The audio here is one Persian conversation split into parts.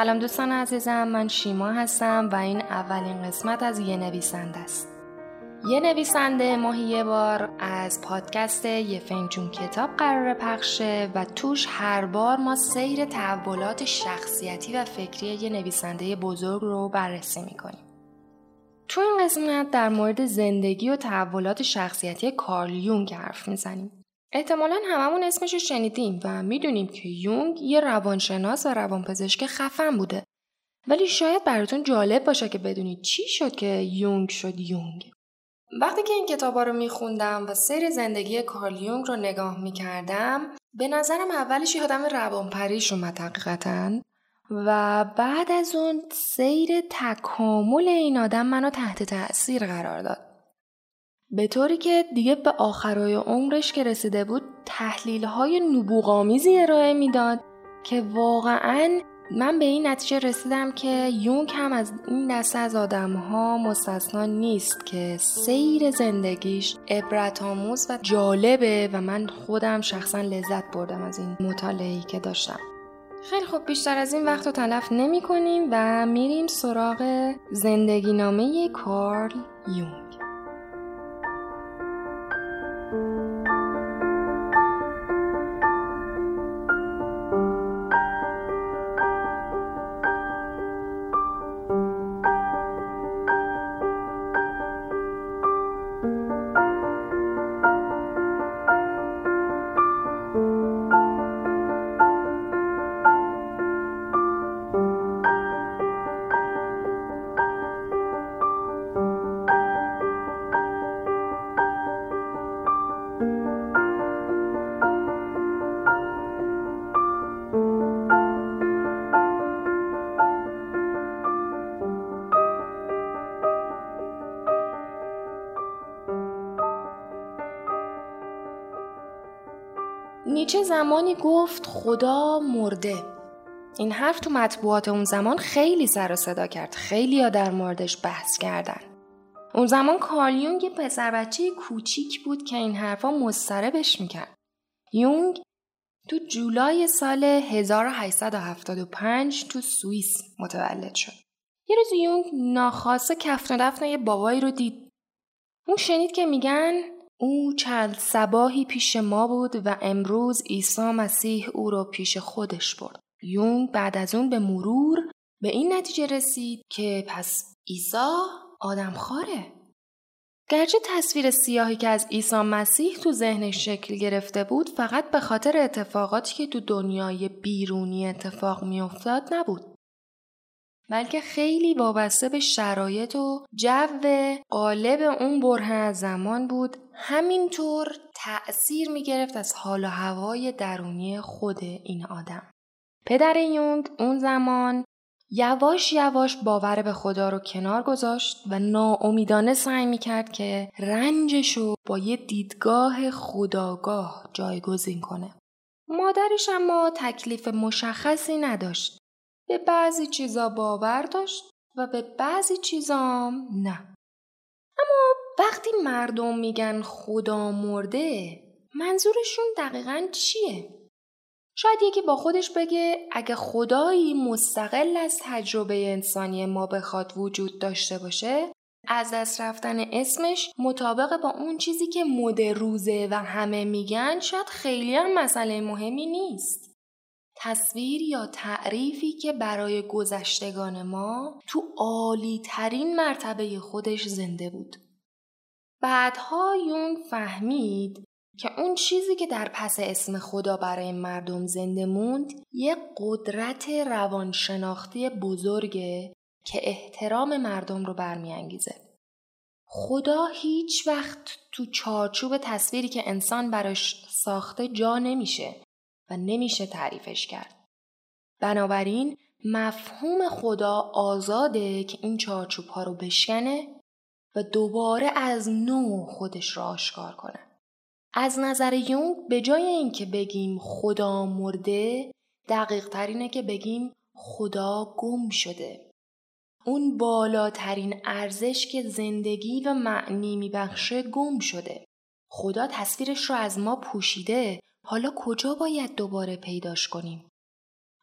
سلام دوستان عزیزم من شیما هستم و این اولین قسمت از یه نویسنده است. یه نویسنده ماهی یه بار از پادکست یه فنجون کتاب قرار پخشه و توش هر بار ما سیر تحولات شخصیتی و فکری یه نویسنده بزرگ رو بررسی می‌کنیم. تو این قسمت در مورد زندگی و تحولات شخصیتی کارل یونگ حرف می‌زنیم. احتمالا هممون اسمش شنیدیم و می‌دونیم که یونگ یه روانشناس و روانپزشک خفن بوده. ولی شاید براتون جالب باشه که بدونید چی شد که یونگ شد یونگ. وقتی که این کتابا رو میخوندم و سیر زندگی کارل یونگ رو نگاه می‌کردم به نظرم اولش یه آدم روانپریش اومد حقیقتا و بعد از اون سیر تکامل این آدم منو تحت تاثیر قرار داد. به طوری که دیگه به آخرای عمرش که رسیده بود تحلیل های نبوغامیزی ارائه می‌داد که واقعا من به این نتیجه رسیدم که یونگ هم از این دسته از آدم ها مستثنا نیست که سیر زندگیش عبرت آموز و جالبه و من خودم شخصا لذت بردم از این مطالعه که داشتم. خیلی خوب بیشتر از این وقت رو تلف نمی کنیم و میریم سراغ زندگی نامه کارل یونگ. زمانی گفت خدا مرده. این حرف تو مطبوعات اون زمان خیلی سر و صدا کرد. خیلی ها در موردش بحث کردن. اون زمان کارل یه پسر بچه کوچیک بود که این حرفا مضطربش می‌کرد. یونگ تو جولای سال 1875 تو سوئیس متولد شد. یه روز یونگ ناخواسته کفن دفن یه بابایی رو دید. اون شنید که میگن او چند سباهی پیش ما بود و امروز عیسی مسیح او را پیش خودش برد. یونگ بعد از اون به مرور به این نتیجه رسید که پس عیسی آدم خاره. گرچه تصویر سیاهی که از عیسی مسیح تو ذهنش شکل گرفته بود فقط به خاطر اتفاقاتی که تو دنیای بیرونی اتفاق میافتاد نبود. بلکه خیلی وابسته به شرایط و جو قالب اون بره از زمان بود همینطور تأثیر می گرفت از حال و هوای درونی خود این آدم. پدر یونگ اون زمان یواش یواش باور به خدا رو کنار گذاشت و ناامیدانه سعی می کرد که رنجش رو با یه دیدگاه خداگاه جایگزین کنه. مادرش اما تکلیف مشخصی نداشت. به بعضی چیزا باور داشت و به بعضی چیزا نه. اما وقتی مردم میگن خدا مرده منظورشون دقیقا چیه؟ شاید یکی با خودش بگه اگه خدایی مستقل از تجربه انسانی ما بخواد وجود داشته باشه از دست رفتن اسمش مطابق با اون چیزی که مد روزه و همه میگن شاید خیلی هم مسئله مهمی نیست. تصویر یا تعریفی که برای گذشتگان ما تو عالی ترین مرتبه خودش زنده بود. بعدها یون فهمید که اون چیزی که در پس اسم خدا برای مردم زنده موند یه قدرت روانشناختی بزرگه که احترام مردم رو برمیانگیزه. خدا هیچ وقت تو چارچوب تصویری که انسان براش ساخته جا نمیشه و نمیشه تعریفش کرد. بنابراین مفهوم خدا آزاده که این چارچوب ها رو بشکنه و دوباره از نو خودش را آشکار کنه. از نظر یونگ به جای اینکه بگیم خدا مرده دقیق ترینه که بگیم خدا گم شده. اون بالاترین ارزش که زندگی و معنی میبخشه گم شده. خدا تصویرش رو از ما پوشیده حالا کجا باید دوباره پیداش کنیم؟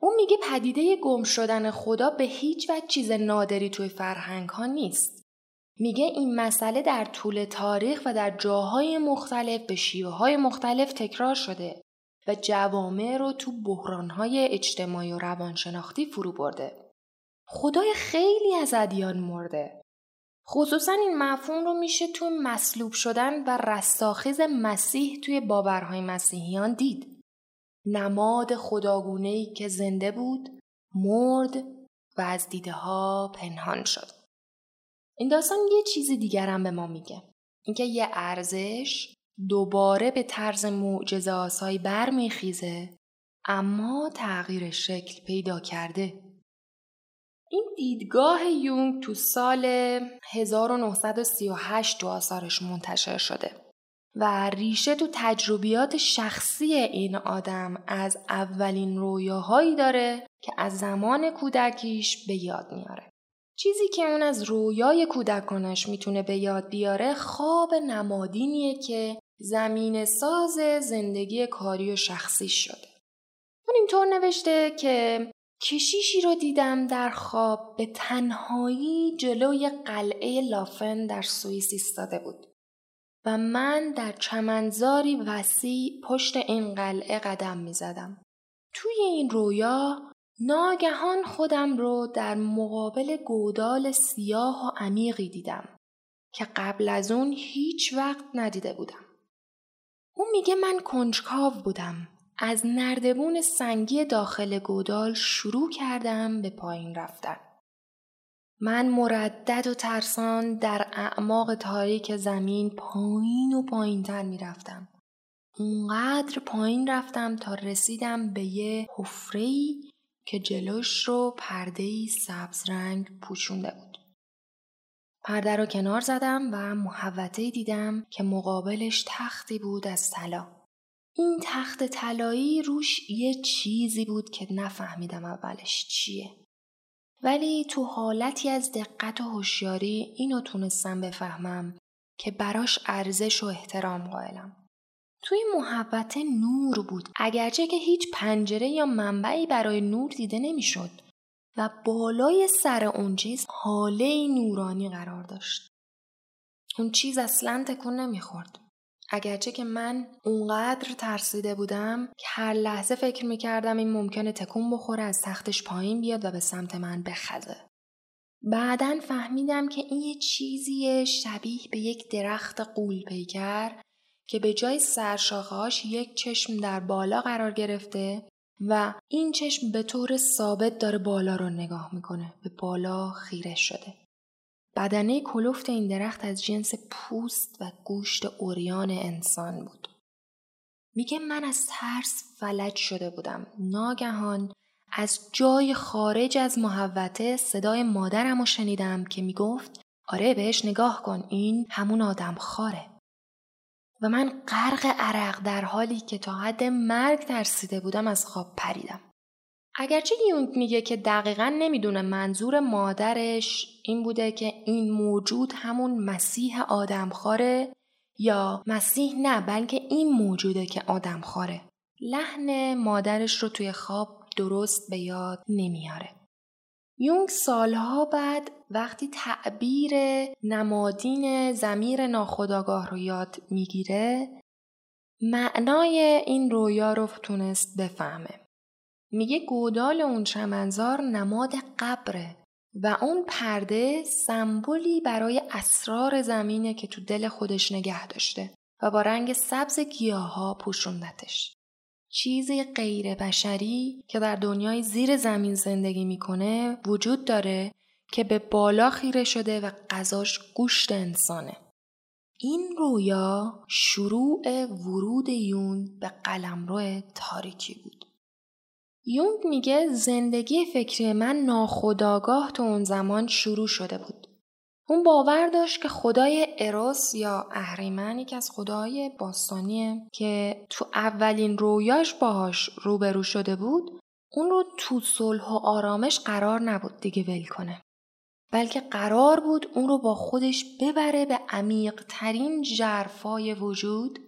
اون میگه پدیده گم شدن خدا به هیچ وجه چیز نادری توی فرهنگ ها نیست. میگه این مسئله در طول تاریخ و در جاهای مختلف به شیوه های مختلف تکرار شده و جوامع رو تو بحرانهای اجتماعی و روانشناختی فرو برده. خدای خیلی از ادیان مرده. خصوصا این مفهوم رو میشه تو مصلوب شدن و رستاخیز مسیح توی باورهای مسیحیان دید. نماد خداگونهی که زنده بود، مرد و از دیده ها پنهان شد. این داستان یه چیز دیگر هم به ما میگه. اینکه یه ارزش دوباره به طرز معجزه آسایی برمیخیزه اما تغییر شکل پیدا کرده. این دیدگاه یونگ تو سال 1938 تو آثارش منتشر شده و ریشه تو تجربیات شخصی این آدم از اولین رویاهایی داره که از زمان کودکیش به یاد میاره. چیزی که اون از رویای کودکانش می‌تونه به یاد بیاره خواب نمادینیه که زمین ساز زندگی کاری و شخصی شده. اون اینطور نوشته که کشیشی رو دیدم در خواب به تنهایی جلوی قلعه لافن در سوئیس ایستاده بود و من در چمنزاری وسیع پشت این قلعه قدم می زدم. توی این رویا ناگهان خودم رو در مقابل گودال سیاه و عمیقی دیدم که قبل از اون هیچ وقت ندیده بودم. اون میگه من کنجکاو بودم از نردبون سنگی داخل گودال شروع کردم به پایین رفتن. من مردد و ترسان در اعماق تاریک زمین پایین و پایین تر می رفتم. اونقدر پایین رفتم تا رسیدم به یه حفره‌ای که جلوش رو پردهی سبز رنگ پوشونده بود. پرده رو کنار زدم و محوطه دیدم که مقابلش تختی بود از طلا. این تخت طلایی روش یه چیزی بود که نفهمیدم اولش چیه. ولی تو حالتی از دقت و هوشیاری اینو تونستم بفهمم که براش ارزش و احترام قائلم. توی محبت نور بود اگرچه که هیچ پنجره یا منبعی برای نور دیده نمی‌شد و بالای سر اون چیز حاله نورانی قرار داشت. اون چیز اصلا تکون نمی‌خورد. اگرچه که من اونقدر ترسیده بودم که هر لحظه فکر می‌کردم این ممکنه تکون بخوره از تختش پایین بیاد و به سمت من بخزه. بعدا فهمیدم که این یه چیزی شبیه به یک درخت قول پیکر که به جای سرشاخهاش یک چشم در بالا قرار گرفته و این چشم به طور ثابت داره بالا رو نگاه می‌کنه به بالا خیره شده بدنه کلفت این درخت از جنس پوست و گوشت اوریان انسان بود. میگه من از ترس فلج شده بودم. ناگهان از جای خارج از محوته صدای مادرم رو شنیدم که می‌گفت آره بهش نگاه کن این همون آدم خاره. و من غرق عرق در حالی که تا حد مرگ ترسیده بودم از خواب پریدم. اگرچه یونگ میگه که دقیقا نمی‌دونه منظور مادرش این بوده که این موجود همون مسیح آدمخواره یا مسیح نه بلکه این موجوده که آدمخواره. لحن مادرش رو توی خواب درست به یاد نمیاره. یونگ سالها بعد وقتی تعبیر نمادین زمیر ناخداگاه رو یاد می‌گیره معنای این رویا رو تونست بفهمه. میگه گودال اون چمنزار نماد قبره و اون پرده سمبولی برای اسرار زمینه که تو دل خودش نگه داشته و با رنگ سبز گیاها پوشوندتش. چیزی غیر بشری که در دنیای زیر زمین زندگی می‌کنه وجود داره که به بالا خیره شده و غذاش گوشت انسانه. این رویا شروع ورود یون به قلمرو تاریکی بود. یونگ میگه زندگی فکری من ناخداگاه تو اون زمان شروع شده بود. اون باور داشت که خدای اروس یا اهریمن یکی از خدای باستانیه که تو اولین رویاش باهاش روبرو شده بود اون رو تو صلح و آرامش قرار نبود دیگه ول کنه. بلکه قرار بود اون رو با خودش ببره به عمیق ترین جرفای وجود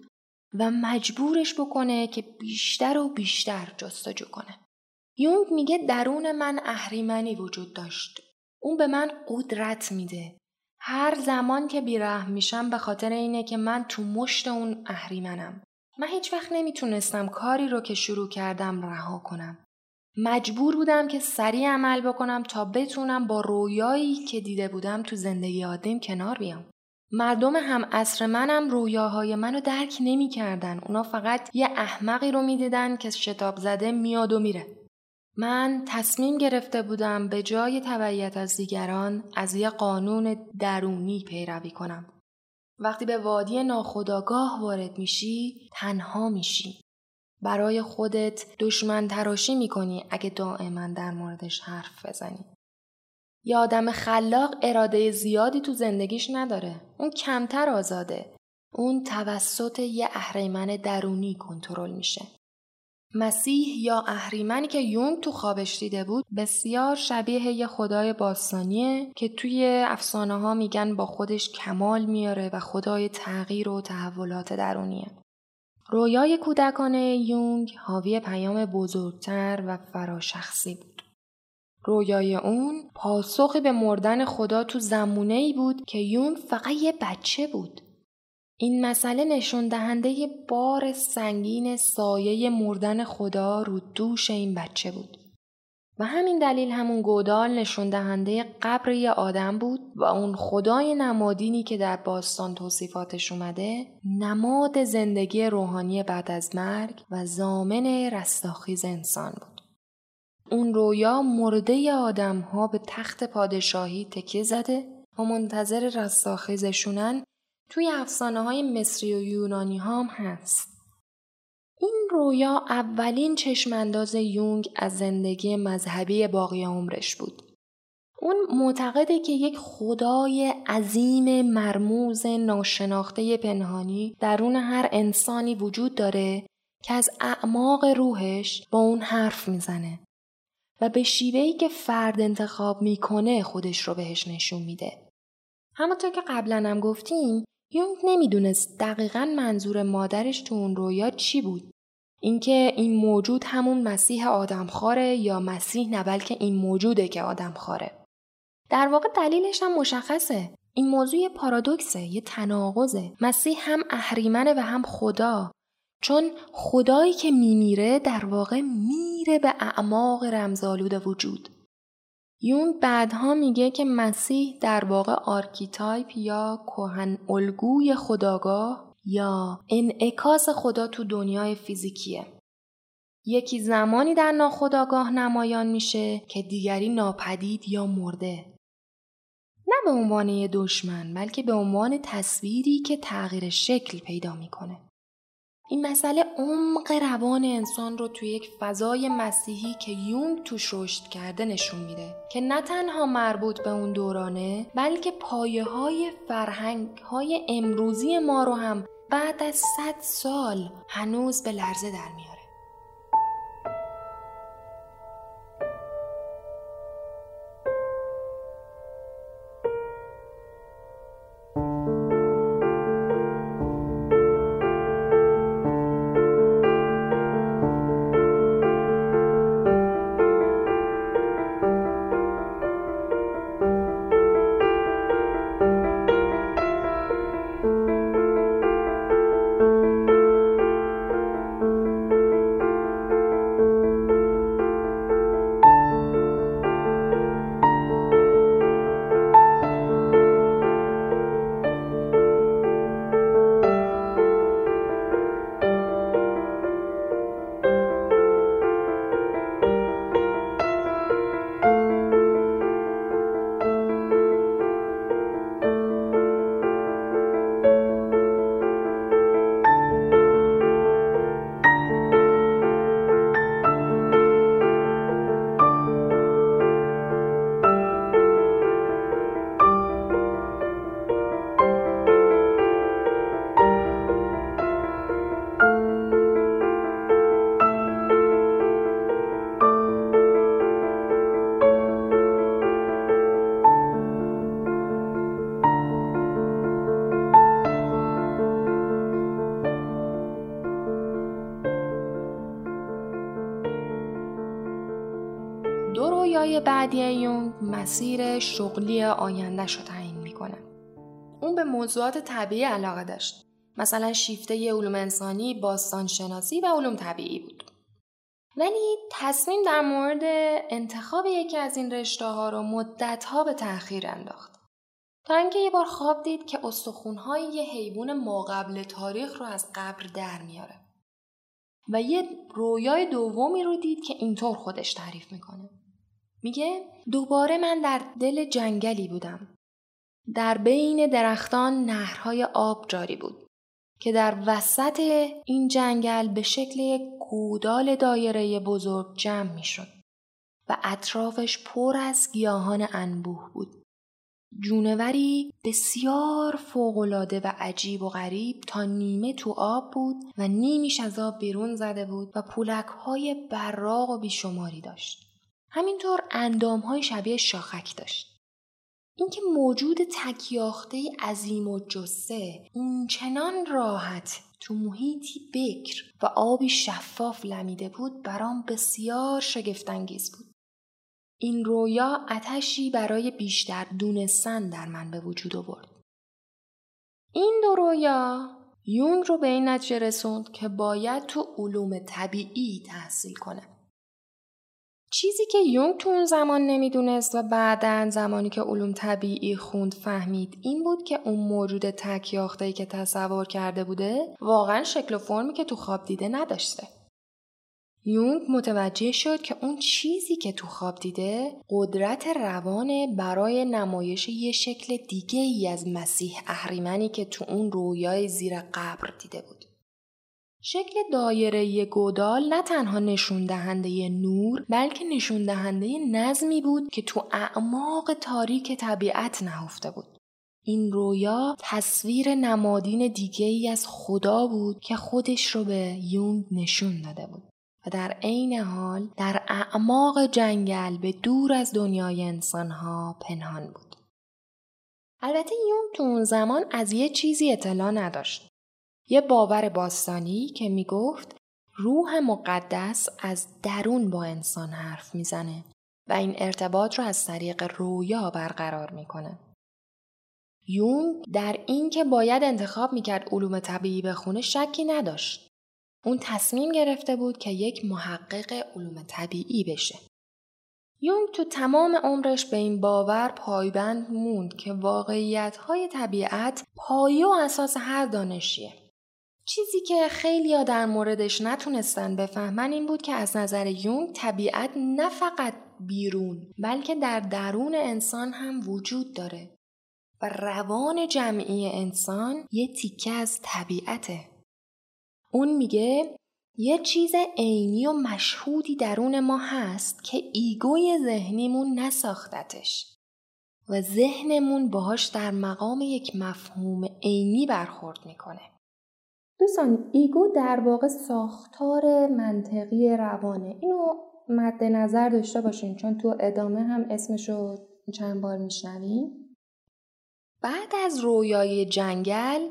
و مجبورش بکنه که بیشتر و بیشتر جستجو کنه. یونگ میگه درون من اهریمنی وجود داشت. اون به من قدرت میده. هر زمان که بیرحم میشم به خاطر اینه که من تو مشت اون اهریمنم. من هیچ وقت نمی‌تونستم کاری رو که شروع کردم رها کنم. مجبور بودم که سریع عمل بکنم تا بتونم با رویایی که دیده بودم تو زندگی عادیم کنار بیام. مردم هم اصر منم رویاهای منو درک نمی‌کردن. اونا فقط یه احمقی رو می‌دیدن که شتاب زده میاد و میره. من تصمیم گرفته بودم به جای تبعیت از دیگران از یه قانون درونی پیروی کنم. وقتی به وادی ناخداگاه وارد میشی تنها میشی. برای خودت دشمن تراشی می‌کنی اگه دائما در موردش حرف بزنی. یه آدم خلاق اراده زیادی تو زندگیش نداره. اون کمتر آزاده. اون توسط یه اهریمن درونی کنترل میشه. مسیح یا اهریمنی که یونگ تو خوابش دیده بود بسیار شبیه یه خدای باستانیه که توی افسانه ها میگن با خودش کمال میاره و خدای تغییر و تحولات درونیه. رویای کودکانه یونگ حاوی پیام بزرگتر و فراشخصی بود. رویای اون پاسخی به مردن خدا تو زمونه ای بود که یونگ فقط یه بچه بود. این مسئله نشون دهنده بار سنگین سایه مردن خدا رو دوش این بچه بود. و همین دلیل همون گودال نشون دهنده قبر یه آدم بود و اون خدای نمادینی که در باستان توصیفاتش اومده نماد زندگی روحانی بعد از مرگ و زامن رستاخیز انسان بود. اون رویا مرده آدم ها به تخت پادشاهی تکیه زده و منتظر رستاخیزشونن توی افسانه های مصری و یونانی هم هست. این رویا اولین چشمانداز یونگ از زندگی مذهبی باقی عمرش بود. اون معتقده که یک خدای عظیم مرموز ناشناخته پنهانی درون هر انسانی وجود داره که از اعماق روحش با اون حرف می‌زنه و به شیوهی که فرد انتخاب می‌کنه خودش رو بهش نشون میده. همونطور که قبلا هم گفتیم یونگ نمی‌دونست دقیقا منظور مادرش تو اون رویا چی بود. اینکه این موجود همون مسیح آدمخواره یا مسیح نه بلکه این موجوده که آدمخواره. در واقع دلیلش هم مشخصه. این موضوع یه پارادوکسه، یه تناقضه. مسیح هم اهریمنه و هم خدا. چون خدایی که میمیره در واقع میره به اعماق رمزالود وجود. یونگ بعدها میگه که مسیح در واقع archetype یا کهن الگوی خودآگاه یا انعکاس خدا تو دنیای فیزیکیه. یکی زمانی در ناخودآگاه نمایان میشه که دیگری ناپدید یا مرده. نه به عنوان یه دشمن بلکه به عنوان تصویری که تغییر شکل پیدا می‌کنه. این مسئله عمق روان انسان رو توی یک فضای مسیحی که یونگ توش رشد کرده نشون میده که نه تنها مربوط به اون دورانه بلکه پایه های فرهنگ های امروزی ما رو هم بعد از صد سال هنوز به لرزه در میاره بعدی یونگ مسیر شغلی آیندهش رو تعیین می‌کنه. اون به موضوعات طبیعی علاقه داشت. مثلا شیفته علوم انسانی، باستان شناسی و علوم طبیعی بود. ولی تصمیم در مورد انتخاب یکی از این رشته ها رو مدت ها به تأخیر انداخت. تا اینکه یه بار خواب دید که استخونهای یه حیوان ما قبل تاریخ رو از قبر در میاره. و یه رویای دومی رو دید که اینطور خودش تعریف می‌کنه. میگه دوباره من در دل جنگلی بودم. در بین درختان نهرهای آب جاری بود که در وسط این جنگل به شکل یک گودال دایره بزرگ جمع می‌شد و اطرافش پر از گیاهان انبوه بود. جونوری بسیار فوقالعاده و عجیب و غریب تا نیمه تو آب بود و نیمیش از آب بیرون زده بود و پولک های براغ و بیشماری داشت. همینطور اندام های شبیه شاخک داشت. اینکه موجود تکیاخته عظیم و جسه اونچنان راحت تو محیطی بکر و آبی شفاف لمیده بود برام بسیار شگفتانگیز بود. این رویا اتشی برای بیشتر دونستن در من به وجود آورد. این دو رویا یونگ رو به این نتیجه رسوند که باید تو علوم طبیعی تحصیل کنه. چیزی که یونگ تو اون زمان نمی‌دونست و بعدا زمانی که علوم طبیعی خوند فهمید این بود که اون موجود تک که تصور کرده بوده واقعا شکل و فرمی که تو خواب دیده نداشته. یونگ متوجه شد که اون چیزی که تو خواب دیده قدرت روانه برای نمایش یه شکل دیگه ای از مسیح اهریمنی که تو اون رویای زیر قبر دیده بود. شکل دایره گودال نه تنها نشون دهنده نور بلکه نشون دهنده نظمی بود که تو اعماق تاریک طبیعت نهفته بود. این رویا تصویر نمادین دیگه ای از خدا بود که خودش رو به یونگ نشون داده بود. و در عین حال در اعماق جنگل به دور از دنیای انسانها پنهان بود. البته یون تو اون زمان از یه چیزی اطلاع نداشت. یه باور باستانی که می‌گفت روح مقدس از درون با انسان حرف می‌زنه و این ارتباط رو از طریق رویا برقرار می‌کنه. یون در این که باید انتخاب می‌کرد علوم طبیعی بخونه شکی نداشت. اون تصمیم گرفته بود که یک محقق علوم طبیعی بشه. یونگ تو تمام عمرش به این باور پایبند موند که واقعیت های طبیعت پایه و اساس هر دانشیه. چیزی که خیلی در موردش نتونستن بفهمن این بود که از نظر یونگ طبیعت نه فقط بیرون بلکه در درون انسان هم وجود داره و روان جمعی انسان یه تیکه از طبیعته. اون میگه یه چیز عینی و مشهودی درون ما هست که ایگوی ذهنیمون نساختتش و ذهنمون باهاش در مقام یک مفهوم عینی برخورد می‌کنه. دوستان ایگو در واقع ساختار منطقی روانه اینو مد نظر داشته باشین چون تو ادامه هم اسمشو چند بار میشنویم بعد از رویای جنگل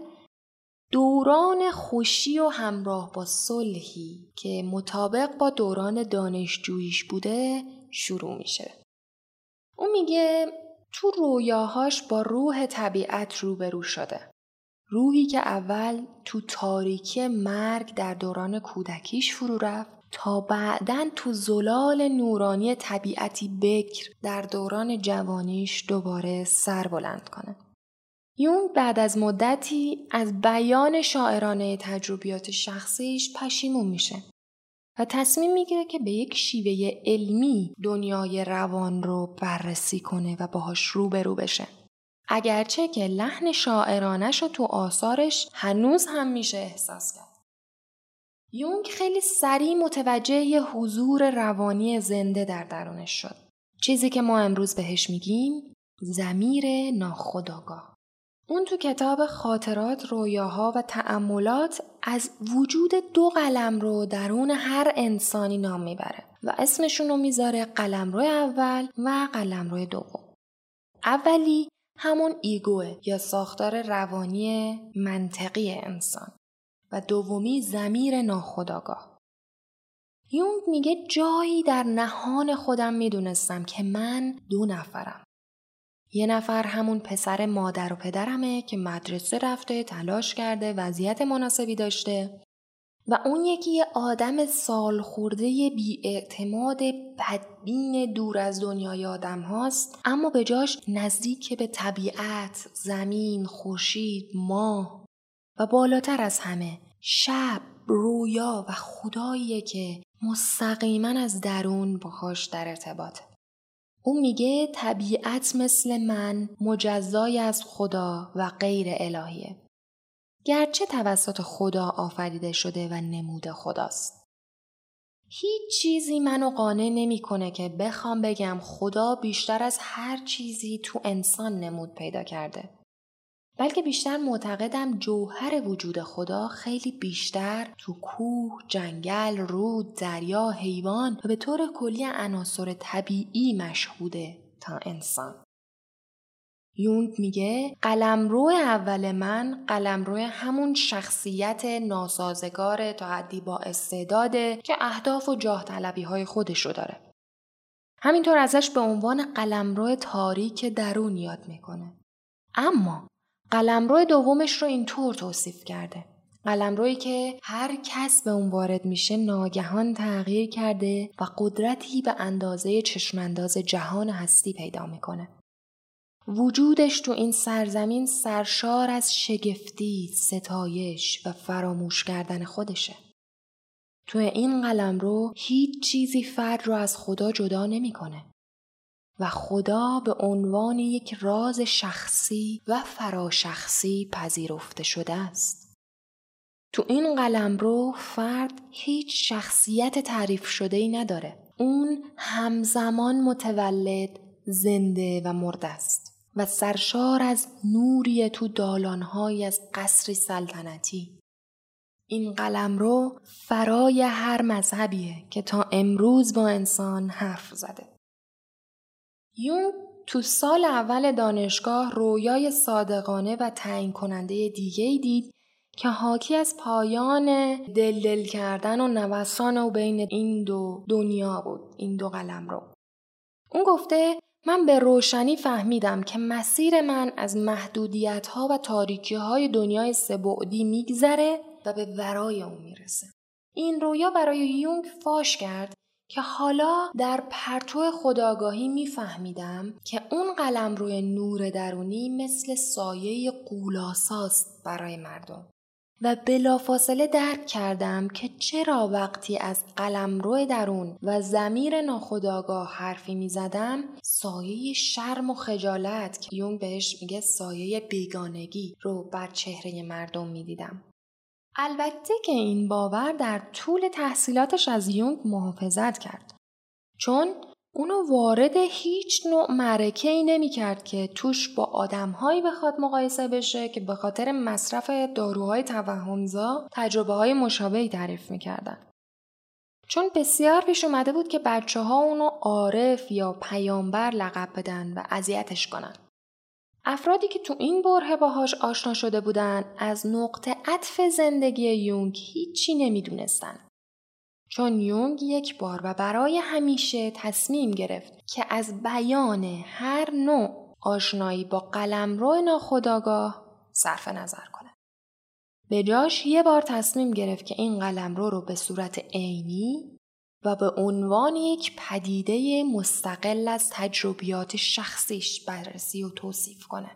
دوران خوشی و همراه با صلحی که مطابق با دوران دانشجوییش بوده شروع میشه. او میگه تو رویاهاش با روح طبیعت روبرو شده. روحی که اول تو تاریکی مرگ در دوران کودکیش فرو رفت تا بعدا تو زلال نورانی طبیعتی بکر در دوران جوانیش دوباره سر بلند کنه. یونگ بعد از مدتی از بیان شاعرانه تجربیات شخصیش پشیمون میشه و تصمیم می‌گیره که به یک شیوه علمی دنیای روان رو بررسی کنه و باهاش روبرو بشه. اگرچه که لحن شاعرانش رو تو آثارش هنوز هم میشه احساس کرد. یونگ خیلی سریع متوجه حضور روانی زنده در درونش شد. چیزی که ما امروز بهش میگیم زمیر ناخداگاه. اون تو کتاب خاطرات رویاها و تأملات از وجود دو قلم رو درون هر انسانی نام می‌بره و اسمشون رو می‌ذاره قلمرو اول و قلمرو دوم. اولی همون ایگوه یا ساختار روانی منطقی انسان و دومی زمیر ناخداگاه. یونگ میگه جایی در نهان خودم می‌دونستم که من دو نفرم. یه نفر همون پسر مادر و پدرمه که مدرسه رفته تلاش کرده وضعیت مناسبی داشته و اون یکی یه آدم سال خورده بی اعتماد بدبین دور از دنیای آدم هاست اما به جاش نزدیک به طبیعت، زمین، خورشید، ماه و بالاتر از همه شب، رویا و خداییه که مستقیما از درون باهاش در ارتباطه. او میگه طبیعت مثل من مجزای از خدا و غیر الهیه. گرچه توسط خدا آفریده شده و نمود خداست. هیچ چیزی منو قانع نمی‌کنه که بخوام بگم خدا بیشتر از هر چیزی تو انسان نمود پیدا کرده. بلکه بیشتر معتقدم جوهر وجود خدا خیلی بیشتر تو کوه، جنگل، رود، دریا، حیوان و به طور کلی عناصر طبیعی مشهوده تا انسان. یونگ میگه قلمرو اول من قلمرو همون شخصیت ناسازگار تا حدی با استعداده که اهداف و جاه طلبی های خودش رو داره. همینطور ازش به عنوان قلمرو تاریک درون یاد می‌کنه. اما قلمرو دومش رو اینطور توصیف کرده. قلمرویی که هر کس به اون وارد میشه ناگهان تغییر کرده و قدرتی به اندازه چشمانداز جهان هستی پیدا می‌کنه. وجودش تو این سرزمین سرشار از شگفتی، ستایش و فراموش کردن خودشه. تو این قلم رو هیچ چیزی فرد رو از خدا جدا نمی‌کنه و خدا به عنوان یک راز شخصی و فراشخصی پذیرفته شده است. تو این قلم رو فرد هیچ شخصیت تعریف شده ای نداره. اون همزمان متولد، زنده و مرده است. و سرشار از نوری تو دالانهایی از قصری سلطنتی. این قلم رو فرای هر مذهبیه که تا امروز با انسان حرف زده. یون تو سال اول دانشگاه رویای صادقانه و تعیین کننده دیگه دید که حاکی از پایان دل دل کردن و نوسان و بین این دو دنیا بود این دو قلم رو. اون گفته من به روشنی فهمیدم که مسیر من از محدودیت ها و تاریکی های دنیای سبعدی میگذره و به ورای اون می‌رسه. این رویا برای یونگ فاش کرد که حالا در پرتو خداگاهی میفهمیدم که اون قلم روی نور درونی مثل سایه قولاساست برای مردم. و بلافاصله درک کردم که چرا وقتی از قلمرو درون و زمیر ناخداگاه حرفی می زدم سایه شرم و خجالت که یون بهش میگه سایه بیگانگی رو بر چهره مردم می دیدم. البته که این باور در طول تحصیلاتش از یونگ محافظت کرد. چون اونو وارد هیچ نوع معرکه ای نمی کرد که توش با آدمهایی بخواد مقایسه بشه که به خاطر مصرف داروهای توهمزا تجربه های مشابهی تعریف می‌کردن. چون بسیار پیش اومده بود که بچه ها اونو عارف یا پیامبر لقب بدن و اذیتش کنن. افرادی که تو این بره باهاش آشنا شده بودن از نقطه عطف زندگی یونگ هیچی نمی‌دونستن. چون یونگ یک بار و برای همیشه تصمیم گرفت که از بیان هر نوع آشنایی با قلمرو ناخداگاه صرف نظر کنه. به جاش یه بار تصمیم گرفت که این قلمرو رو به صورت عینی و به عنوان یک پدیده مستقل از تجربیات شخصیش بررسی و توصیف کنه.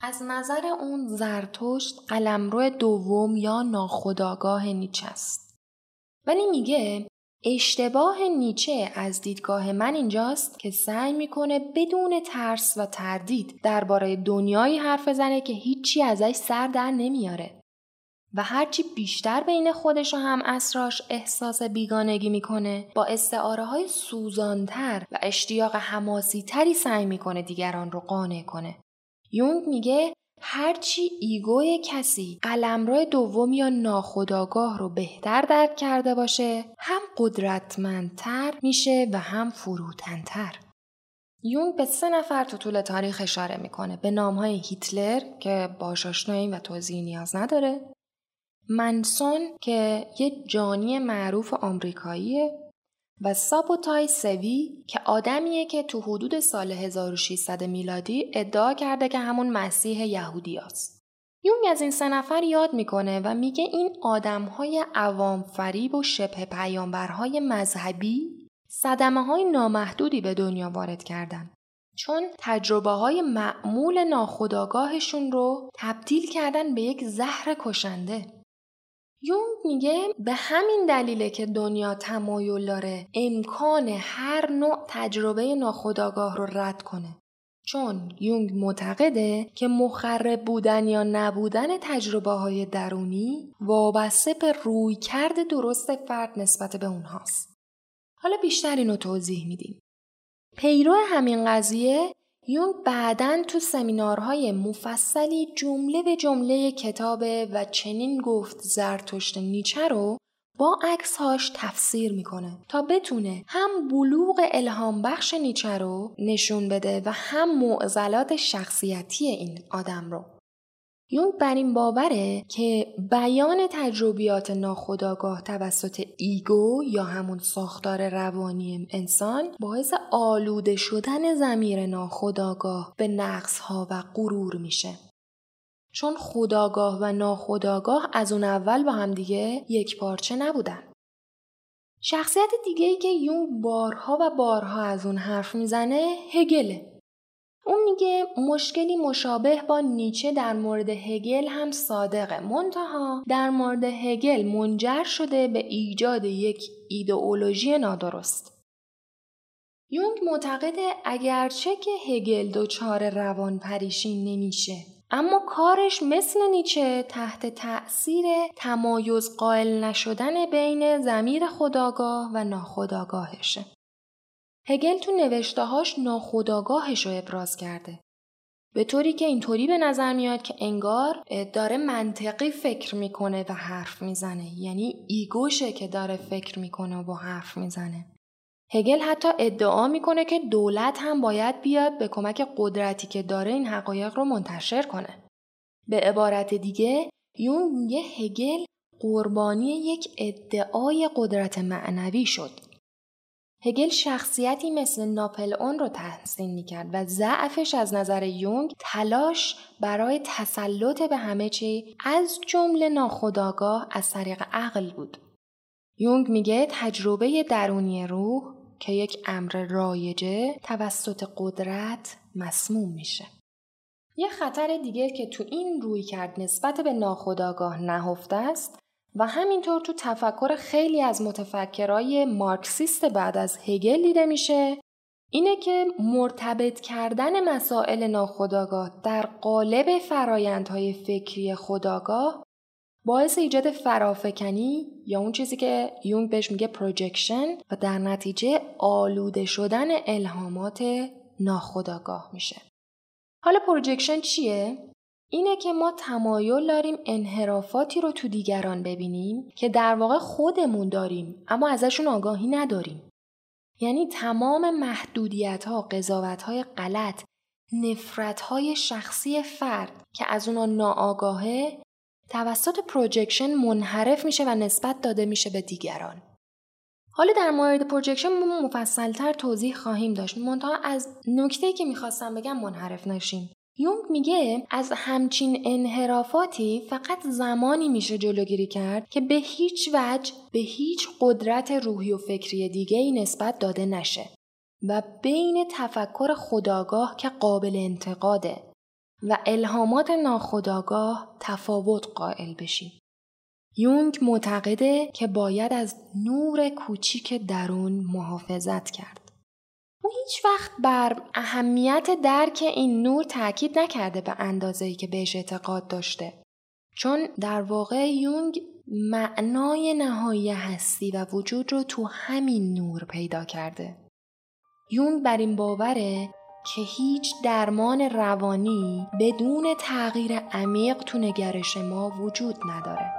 از نظر اون زرتشت قلمرو دوم یا ناخداگاه نیچه است. ولی میگه اشتباه نیچه از دیدگاه من اینجاست که سعی می‌کنه بدون ترس و تردید درباره دنیایی حرف زنه که هیچی ازش سر در نمیاره و هرچی بیشتر بین خودش و هم اسراش احساس بیگانگی می‌کنه با استعاره های سوزانتر و اشتیاق حماسی تری سعی می‌کنه دیگران رو قانع کنه. یونگ میگه هرچی ایگوی کسی قلمرو دوم یا ناخداگاه رو بهتر درک کرده باشه هم قدرتمندتر میشه و هم فروتنتر. یونگ به سه نفر تو طول تاریخ اشاره می‌کنه. به نامهای هیتلر که باش آشناییم و توضیح نیاز نداره. منسون که یه جانی معروف آمریکاییه. و سابوتای سوی که آدمیه که تو حدود سال 1600 میلادی ادعا کرده که همون مسیح یهودی است. یونگ از این سه نفر یاد می‌کنه و میگه این آدمهای عوام فریب و شبه پیامبرهای مذهبی صدمه های نامحدودی به دنیا وارد کردن. چون تجربه های معمول ناخداگاهشون رو تبدیل کردن به یک زهر کشنده. یونگ میگه به همین دلیله که دنیا تمایل داره امکان هر نوع تجربه ناخودآگاه رو رد کنه. چون یونگ معتقده که مخرب بودن یا نبودن تجربه های درونی وابسته به روی کرد درست فرد نسبت به اونهاست. حالا بیشتر اینو توضیح میدیم. پیرو همین قضیه یونگ بعدا تو سمینارهای مفصلی جمله به جمله کتاب و چنین گفت زرتشت نیچه رو با عکسهاش تفسیر می‌کنه تا بتونه هم بلوغ الهام بخش نیچه رو نشون بده و هم معضلات شخصیتی این آدم رو. یونگ بر این باوره که بیان تجربیات ناخودآگاه توسط ایگو یا همون ساختار روانی انسان باعث آلوده شدن زمیر ناخودآگاه به نقصها و غرور میشه. چون خداگاه و ناخداگاه از اون اول با هم دیگه یک پارچه نبودن. شخصیت دیگه ای که یونگ بارها و بارها از اون حرف می‌زنه هگله. اون میگه مشکلی مشابه با نیچه در مورد هگل هم صادقه منتها در مورد هگل منجر شده به ایجاد یک ایدئولوژی نادرست یونگ معتقده اگرچه که هگل دچار روان پریشین نمیشه اما کارش مثل نیچه تحت تأثیر تمایز قائل نشدن بین زمیر خداگاه و ناخداگاهشه. هگل تو نوشتهاش ناخداگاهش رو ابراز کرده. به طوری که اینطوری به نظر میاد که انگار داره منطقی فکر می‌کنه و حرف می‌زنه. یعنی ایگوشه که داره فکر می‌کنه و با حرف می‌زنه. هگل حتی ادعا می‌کنه که دولت هم باید بیاد به کمک قدرتی که داره این حقایق رو منتشر کنه. به عبارت دیگه یون میگه هگل قربانی یک ادعای قدرت معنوی شد. هگل شخصیتی مثل ناپلئون رو تحسین می‌کرد و ضعفش از نظر یونگ تلاش برای تسلط به همه چی از جمله ناخودآگاه از طریق عقل بود. یونگ میگه تجربه درونی روح که یک امر رایجه توسط قدرت مسموم میشه. یه خطر دیگه که تو این روی کرد نسبت به ناخودآگاه نهفته است و همینطور تو تفکر خیلی از متفکرای مارکسیست بعد از هگل دیده میشه اینه که مرتبط کردن مسائل ناخودآگاه در قالب فرایندهای فکری خودآگاه باعث ایجاد فرافکنی یا اون چیزی که یونگ بهش میگه projection و در نتیجه آلوده شدن الهامات ناخودآگاه میشه. حالا projection چیه؟ اینه که ما تمایل داریم انحرافاتی رو تو دیگران ببینیم که در واقع خودمون داریم اما ازشون آگاهی نداریم. یعنی تمام محدودیت ها، قضاوت های غلط، نفرت های شخصی فرد که از اونا ناآگاهه توسط projection منحرف میشه و نسبت داده میشه به دیگران. حالا در مورد projection مفصلتر توضیح خواهیم داشت منتها از نکته‌ای که می‌خواستم بگم منحرف نشیم یونگ میگه از همچین انحرافاتی فقط زمانی میشه جلوگیری کرد که به هیچ وجه به هیچ قدرت روحی و فکری دیگه ای نسبت داده نشه و بین تفکر خداگاه که قابل انتقاده و الهامات ناخداگاه تفاوت قائل بشیم. یونگ معتقده که باید از نور کوچیک درون محافظت کرد. او هیچ وقت بر اهمیت درک این نور تاکید نکرده به اندازه‌ای که بهش اعتقاد داشته. چون در واقع یونگ معنای نهایی هستی و وجود رو تو همین نور پیدا کرده. یونگ بر این باوره که هیچ درمان روانی بدون تغییر عمیق تو نگرش ما وجود نداره.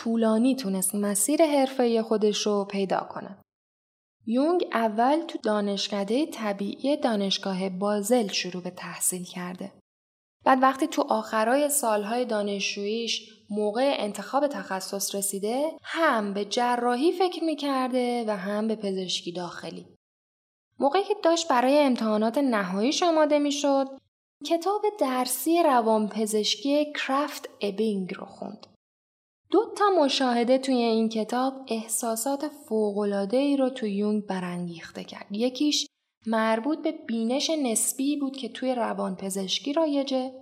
طولانی تونست مسیر حرفه خودش رو پیدا کنه. یونگ اول تو دانشکده طبیعی دانشگاه بازل شروع به تحصیل کرده. بعد وقتی تو آخرای سالهای دانشجوییش موقع انتخاب تخصص رسیده هم به جراحی فکر می‌کرده و هم به پزشکی داخلی. موقعی که داشت برای امتحانات نهاییش آماده می‌شد کتاب درسی روانپزشکی کرافت ابینگ رو خوند. دو تا مشاهده توی این کتاب احساسات فوقلاده ای رو توی یونگ برانگیخته کرد. یکیش مربوط به بینش نسبی بود که توی روانپزشکی رایجه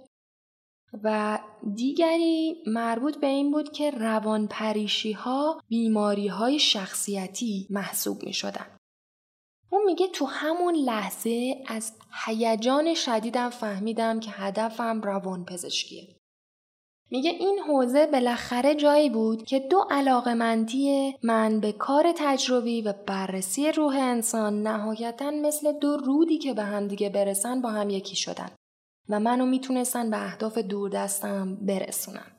و دیگری مربوط به این بود که روانپریشی ها بیماری های شخصیتی محسوب می شدن. اون میگه تو همون لحظه از هیجان شدیدم فهمیدم که هدفم روان پزشکیه. میگه این حوزه بالاخره جایی بود که دو علاقمندی من به کار تجربی و بررسی روح انسان نهایتا مثل دو رودی که به هم دیگه برسن با هم یکی شدن و منو می‌تونستن به اهداف دوردستم برسونن.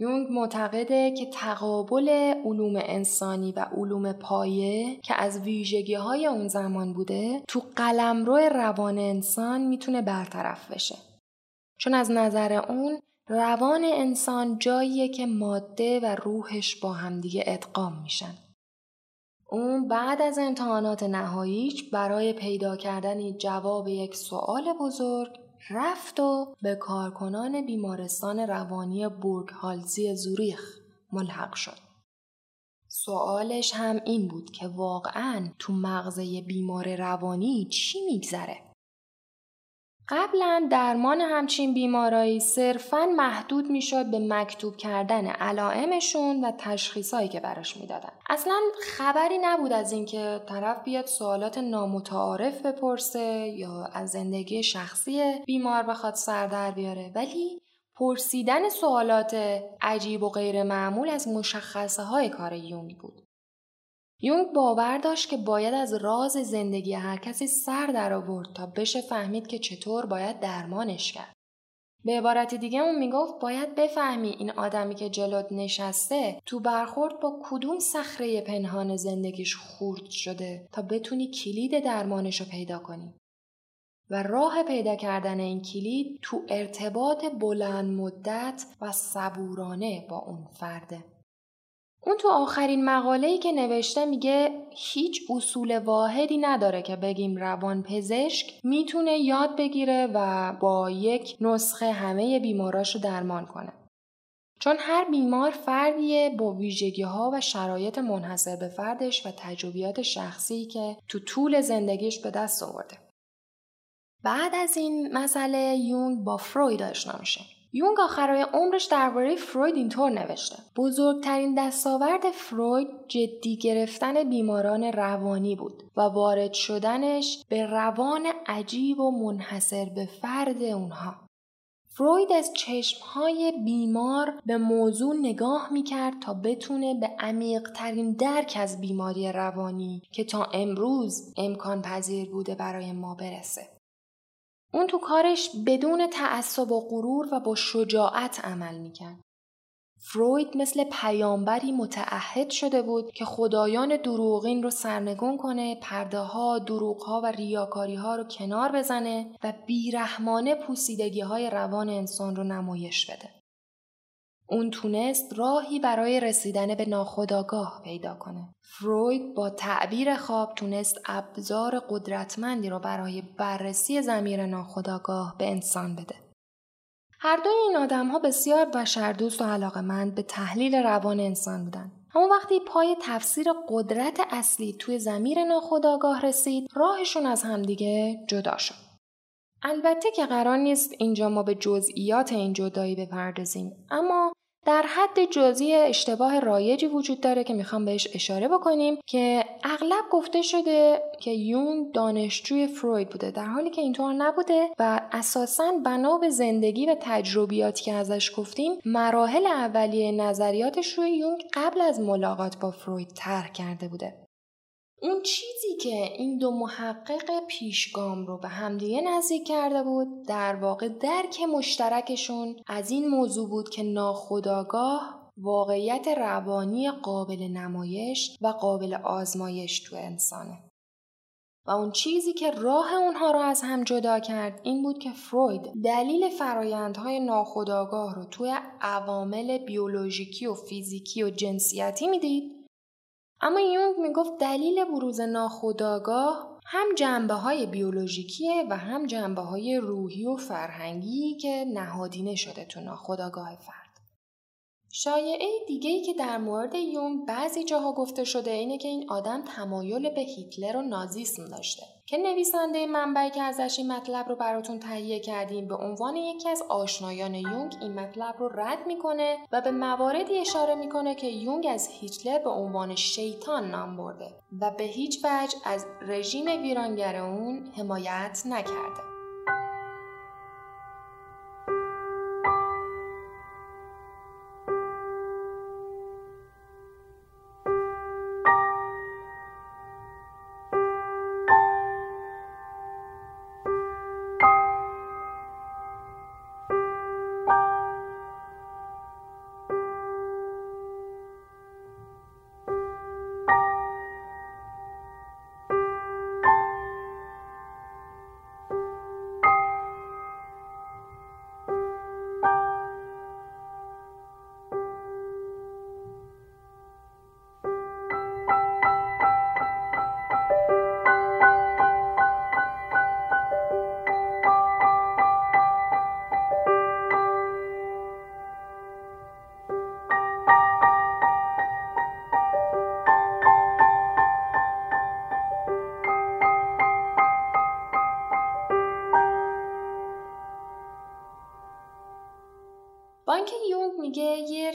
یونگ معتقده که تقابل علوم انسانی و علوم پایه که از ویژگی های اون زمان بوده تو قلمرو روان انسان می‌تونه برطرف بشه. چون از نظر اون روان انسان جاییه که ماده و روحش با همدیگه ادغام میشن. اون بعد از امتحانات نهاییش برای پیدا کردن جواب یک سوال بزرگ رفت و به کارکنان بیمارستان روانی بورگ هالزی زوریخ ملحق شد. سوالش هم این بود که واقعا تو مغزه بیمار روانی چی میگذره؟ قبلا درمان همچین بیمارایی صرفا محدود می‌شد به مکتوب کردن علائمشون و تشخیصهایی که براش می‌دادن. اصلا خبری نبود از اینکه طرف بیاد سوالات نامتعارف بپرسه یا از زندگی شخصی بیمار بخواد سر در بیاره. ولی پرسیدن سوالات عجیب و غیر معمول از مشخصه های کار یونگ بود. یونگ باور داشت که باید از راز زندگی هر کسی سر در آورد تا بشه فهمید که چطور باید درمانش کرد. به عبارت دیگه اون می‌گفت باید بفهمی این آدمی که جلوت نشسته تو برخورد با کدوم صخره پنهان زندگیش خورد شده تا بتونی کلید درمانش رو پیدا کنی. و راه پیدا کردن این کلید تو ارتباط بلند مدت و صبورانه با اون فرده. اون تو آخرین مقاله‌ای که نوشته میگه هیچ اصول واحدی نداره که بگیم روان پزشک می‌تونه یاد بگیره و با یک نسخه همه بیماراش رو درمان کنه. چون هر بیمار فردیه با ویژگی ها و شرایط منحصر به فردش و تجربیات شخصی که تو طول زندگیش به دست آورده. بعد از این مسئله یونگ با فروید آشنا میشه. یونگ آخرای عمرش درباره فروید اینطور نوشته بزرگترین دستاورد فروید جدی گرفتن بیماران روانی بود و وارد شدنش به روان عجیب و منحصر به فرد اونها فروید از چشمهای بیمار به موضوع نگاه می‌کرد تا بتونه به عمیقترین درک از بیماری روانی که تا امروز امکان پذیر بوده برای ما برسه. اون تو کارش بدون تعصب و غرور و با شجاعت عمل می‌کرد. فروید مثل پیامبری متعهد شده بود که خدایان دروغین رو سرنگون کنه، پرده ها، دروغ ها و ریاکاری ها رو کنار بزنه و بیرحمانه پوسیدگی های روان انسان رو نمایش بده. اون تونست راهی برای رسیدن به ناخودآگاه پیدا کنه. فروید با تعبیر خواب تونست ابزار قدرتمندی رو برای بررسی زمیر ناخودآگاه به انسان بده. هر دوی این آدم ها بسیار بشردوست و علاقمند به تحلیل روان انسان بودن. اما وقتی پای تفسیر قدرت اصلی توی زمیر ناخودآگاه رسید، راهشون از همدیگه جدا شد. البته که قرار نیست اینجا ما به جزئیات این جدایی بپردازیم اما در حد جزئی اشتباه رایجی وجود داره که می‌خوام بهش اشاره بکنیم که اغلب گفته شده که یون دانشجوی فروید بوده در حالی که اینطور نبوده و اساسا بنا به زندگی و تجربیاتی که ازش گفتیم مراحل اولیه نظریاتش روی یونگ قبل از ملاقات با فروید طرح کرده بوده. اون چیزی که این دو محقق پیشگام رو به همدیگه نزدیک کرده بود در واقع درک مشترکشون از این موضوع بود که ناخداگاه واقعیت روانی قابل نمایش و قابل آزمایش تو انسانه. و اون چیزی که راه اونها رو از هم جدا کرد این بود که فروید دلیل فرایندهای ناخودآگاه رو توی عوامل بیولوژیکی و فیزیکی و جنسیتی می‌دید اما یونگ می‌گفت دلیل بروز ناخودآگاه هم جنبه های بیولوژیکیه و هم جنبه های روحی و فرهنگی که نهادینه شده تو ناخودآگاه فرد. شایعه دیگه ای که در مورد یون بعضی جاها گفته شده اینه که این آدم تمایل به هیتلر و نازیسم داشته که نویسنده منبعی که ازش این مطلب رو براتون تهیه کردیم به عنوان یکی از آشنایان یونگ این مطلب رو رد می‌کنه و به مواردی اشاره می‌کنه که یونگ از هیتلر به عنوان شیطان نام برده و به هیچ وجه از رژیم ویرانگر اون حمایت نکرده.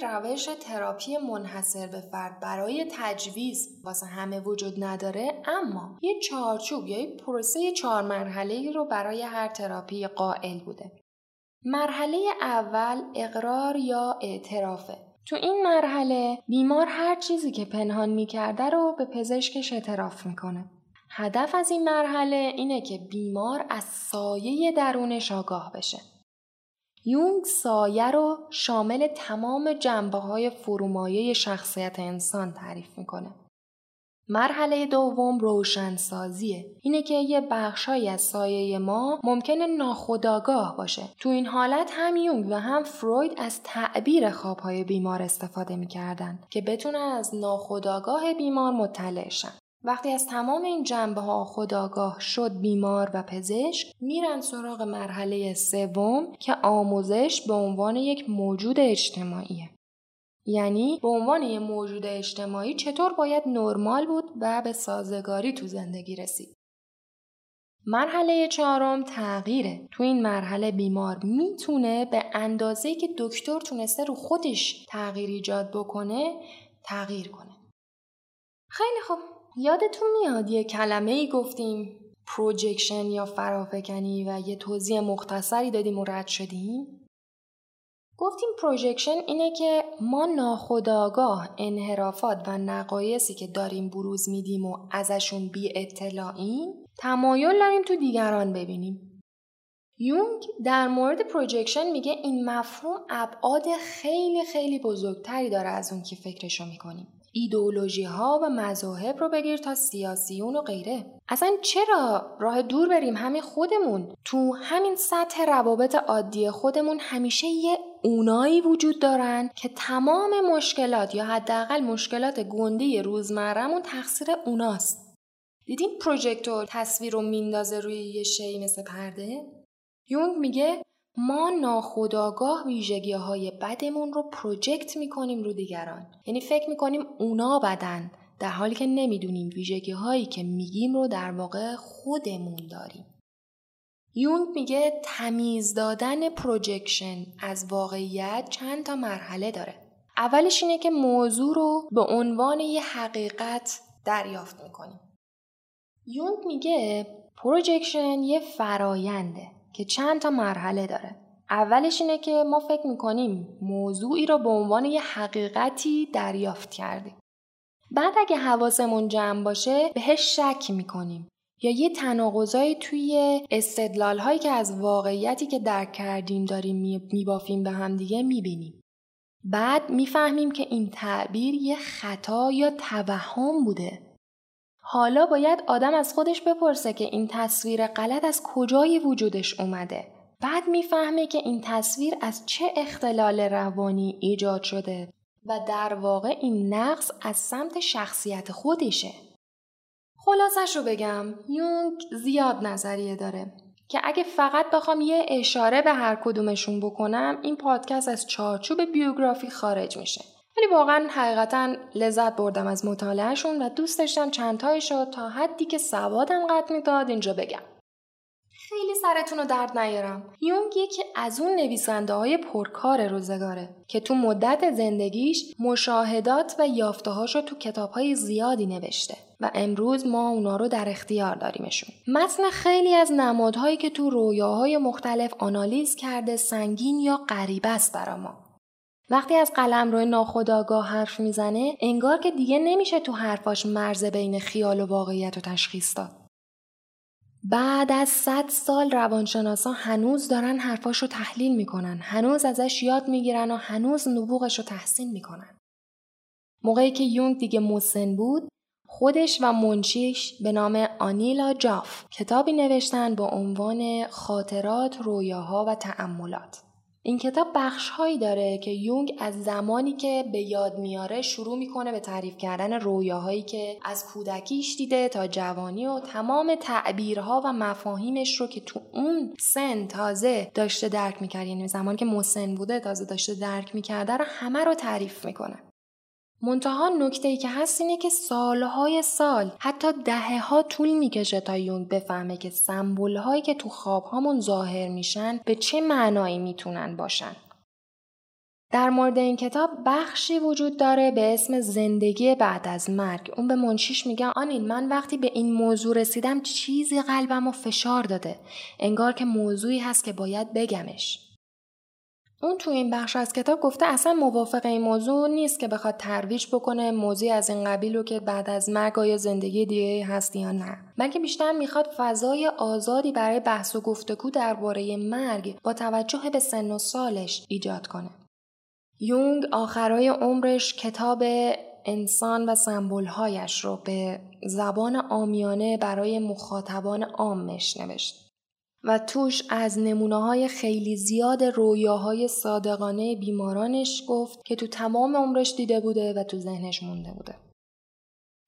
روش تراپی منحصر به فرد برای تجویز واسه همه وجود نداره اما یه چارچوب یا یه پروسه چهار مرحله رو برای هر تراپی قائل بوده. مرحله اول اقرار یا اعترافه. تو این مرحله بیمار هر چیزی که پنهان می‌کرده رو به پزشکش اعتراف می‌کنه. هدف از این مرحله اینه که بیمار از سایه درونش آگاه بشه. یونگ سایه رو شامل تمام جنبه های فرومایه شخصیت انسان تعریف می‌کنه. مرحله دوم روشنسازیه. اینه که یه بخشهایی از سایه ما ممکنه ناخودآگاه باشه. تو این حالت هم یونگ و هم فروید از تعبیر خوابهای بیمار استفاده می‌کردن که بتونن از ناخودآگاه بیمار مطلع شن. وقتی از تمام این جنبه ها خداگاه شد بیمار و پزشک میرن سراغ مرحله سوم که آموزش به عنوان یک موجود اجتماعیه. یعنی به عنوان یک موجود اجتماعی چطور باید نرمال بود و به سازگاری تو زندگی رسید. مرحله چهارم تغییره. تو این مرحله بیمار می‌تونه به اندازه که دکتر تونسته رو خودش تغییر ایجاد بکنه تغییر کنه. خیلی خوب یادتون میاد یه کلمه ای گفتیم پروجکشن یا فرافکنی و یه توضیح مختصری دادیم و رد شدیم؟ گفتیم projection اینه که ما ناخودآگاه انحرافات و نقایصی که داریم بروز میدیم و ازشون بی اطلاعیم تمایل داریم تو دیگران ببینیم. یونگ در مورد projection میگه این مفهوم ابعاد خیلی خیلی بزرگتری داره از اون که فکرشو می‌کنیم. ایدئولوژی ها و مذاهب رو بگیر تا سیاسیون و غیره. اصلا چرا راه دور بریم همین خودمون؟ تو همین سطح روابط عادی خودمون همیشه یه اونایی وجود دارن که تمام مشکلات یا حداقل مشکلات گنده روزمرهمون تقصیر اوناست. دیدین پروژکتور تصویر رو میندازه روی یه شی مثل پرده؟ یونگ میگه ما ناخداگاه ویژگی های بدمون رو پروژکت می‌کنیم رو دیگران. یعنی فکر می‌کنیم اونا بدن در حالی که نمی‌دونیم ویژگی هایی که میگیم رو در واقع خودمون داریم. یونگ میگه تمیز دادن projection از واقعیت چند تا مرحله داره. اولش اینه که موضوع رو به عنوان یه حقیقت دریافت می‌کنیم. یونگ میگه projection یه فراینده که چند تا مرحله داره. اولش اینه که ما فکر می‌کنیم موضوعی رو به عنوان یه حقیقتی دریافت کردیم. بعد اگه حواسمون جمع باشه بهش شک می‌کنیم یا یه تناقضایی توی استدلال هایی که از واقعیتی که درک کردیم داریم میبافیم به هم دیگه می‌بینیم. بعد می‌فهمیم که این تعبیر یه خطا یا توهم بوده. حالا باید آدم از خودش بپرسه که این تصویر غلط از کجای وجودش اومده. بعد می‌فهمه که این تصویر از چه اختلال روانی ایجاد شده و در واقع این نقص از سمت شخصیت خودشه. خلاصش رو بگم یونگ زیاد نظریه داره که اگه فقط بخوام یه اشاره به هر کدومشون بکنم این پادکست از چارچوب بیوگرافی خارج میشه ولی واقعا حقیقتا لذت بردم از مطالعهشون و دوست داشتم چندتایش رو تا حدی که سوادم قد می‌داد اینجا بگم. خیلی سرتون رو درد نیارم. یونگ یکی از اون نویسنده های پرکار روزگاره که تو مدت زندگیش مشاهدات و یافته رو تو کتاب های زیادی نوشته و امروز ما اونا رو در اختیار داریمشون. متن خیلی از نمادهایی که تو رویاهای مختلف آنالیز کرده سنگین یا غریب است برا ما. وقتی از قلم روی ناخداگاه حرف می‌زنه انگار که دیگه نمیشه تو حرفاش مرز بین خیال و واقعیت و تشخیص داد. بعد از صد سال روانشناسا هنوز دارن حرفاش رو تحلیل می‌کنن. هنوز ازش یاد می‌گیرن و هنوز نبوغش رو تحسین می‌کنن. موقعی که یونگ دیگه مسن بود خودش و منشیش به نام آنیلا جاف کتابی نوشتن با عنوان خاطرات، رویاها و تأملات. این کتاب بخش هایی داره که یونگ از زمانی که به یاد میاره شروع می‌کنه به تعریف کردن رویاهایی که از کودکیش دیده تا جوانی و تمام تعبیرها و مفاهیمش رو که تو اون سن تازه داشته درک می‌کرد. یعنی زمانی که مسن بوده تازه داشته درک می‌کرده رو همه رو تعریف می‌کنه. منتها نکته ای که هست اینه که سالهای سال حتی دهه ها طول می‌کشه تا یونگ بفهمه که سمبول هایی که تو خواب هامون ظاهر میشن به چه معنایی می‌تونن باشن. در مورد این کتاب بخشی وجود داره به اسم زندگی بعد از مرگ. اون به منشیش میگه آنین من وقتی به این موضوع رسیدم چیزی قلبم و فشار داده. انگار که موضوعی هست که باید بگمش. اون تو این بخش از کتاب گفته اصلا موافق این موضوع نیست که بخواد ترویج بکنه موضوع از این قبیل رو که بعد از مرگ آیا زندگی دیگه هست یا نه. بلکه بیشتر می‌خواد فضای آزادی برای بحث و گفتگو درباره مرگ با توجه به سن و سالش ایجاد کنه. یونگ آخرای عمرش کتاب انسان و سمبولهایش رو به زبان آمیانه برای مخاطبان عامش نوشت. و توش از نمونه های خیلی زیاد رویاهای صادقانه بیمارانش گفت که تو تمام عمرش دیده بوده و تو ذهنش مونده بوده.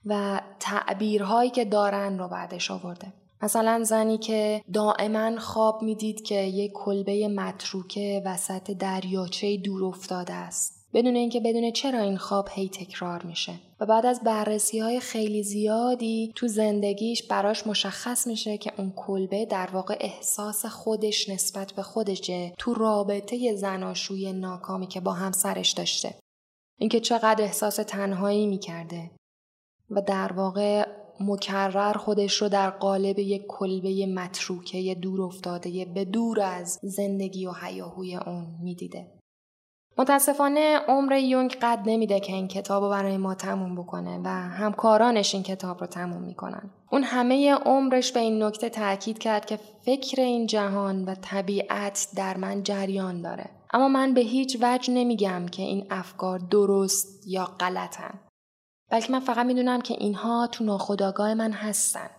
و تعبیرهایی که دارن رو بعدش آورده. مثلا زنی که دائما خواب می‌دید که یک کلبه متروکه وسط دریاچه دور افتاده است. بدون اینکه بدون چرا این خواب هی تکرار میشه. و بعد از بررسی های خیلی زیادی تو زندگیش براش مشخص میشه که اون کلبه در واقع احساس خودش نسبت به خودشه تو رابطه زناشوی ناکامی که با همسرش داشته. اینکه چقدر احساس تنهایی می‌کرده. و در واقع مکرر خودش رو در قالب یک کلبه متروکه دور افتاده به دور از زندگی و حیاهوی اون می‌دیده. متاسفانه عمر یونگ قد نمیده که این کتاب رو برای ما تموم بکنه و همکارانش این کتاب رو تموم می‌کنن. اون همه عمرش به این نکته تاکید کرد که فکر این جهان و طبیعت در من جریان داره. اما من به هیچ وجه نمیگم که این افکار درست یا غلطن. بلکه من فقط می‌دونم که اینها تو ناخودآگاه من هستن.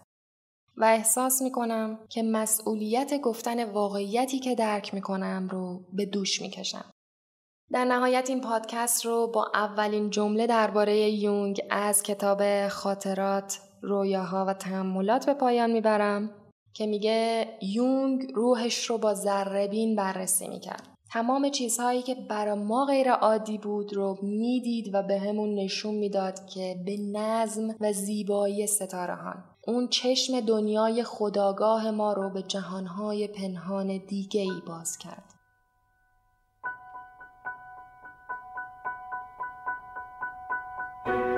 و احساس می‌کنم که مسئولیت گفتن واقعیتی که درک می‌کنم رو به دوش می‌کشم. در نهایت این پادکست رو با اولین جمله درباره یونگ از کتاب خاطرات، رویاها و تحملات به پایان می‌برم که میگه یونگ روحش رو با ذربین بررسی می‌کرد. تمام چیزهایی که برای ما غیر عادی بود رو می‌دید و به همون نشون می‌داد که به نظم و زیبایی ستارهان اون چشم دنیای خداگاه ما رو به جهانهای پنهان دیگه ای باز کرد. thank you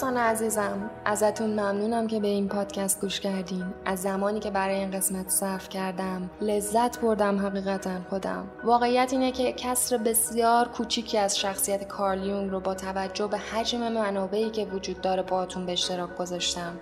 دوستان عزیزم ازتون ممنونم که به این پادکست گوش کردین. از زمانی که برای این قسمت صرف کردم لذت بردم حقیقتا خودم. واقعیت اینه که کسر بسیار کوچیکی از شخصیت کارلیونگ رو با توجه به حجم منابعی که وجود داره باهاتون به اشتراک گذاشتم.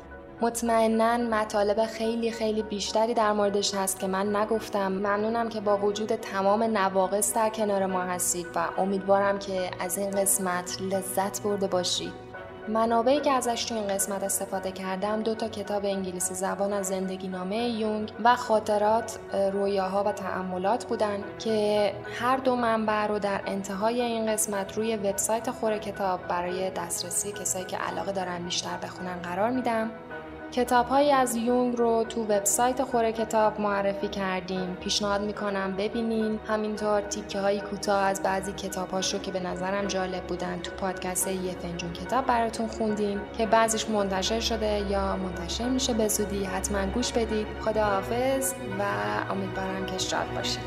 مطمئنا مطالب خیلی خیلی بیشتری در موردش هست که من نگفتم. ممنونم که با وجود تمام نواقص در کنار ما هستید و امیدوارم که از این قسمت لذت برده باشید. منابعی که ازش تو این قسمت استفاده کردم دو تا کتاب انگلیسی زبان از زندگی نامه یونگ و خاطرات رویاها و تعملات بودن که هر دو منبع رو در انتهای این قسمت روی وبسایت خور کتاب برای دسترسی کسایی که علاقه دارن بیشتر بخونن قرار میدم. کتابهایی از یونگ رو تو وبسایت خوره کتاب معرفی کردیم. پیشنهاد می‌کنم ببینین. همینطور تیکه های کوتاه از بعضی کتابهاش رو که به نظرم جالب بودن تو پادکست یه فنجون کتاب براتون خوندیم که بعضیش منتشر شده یا منتشر میشه به زودی. حتما گوش بدید. خدا حافظ و امیدوارم که شاد باشید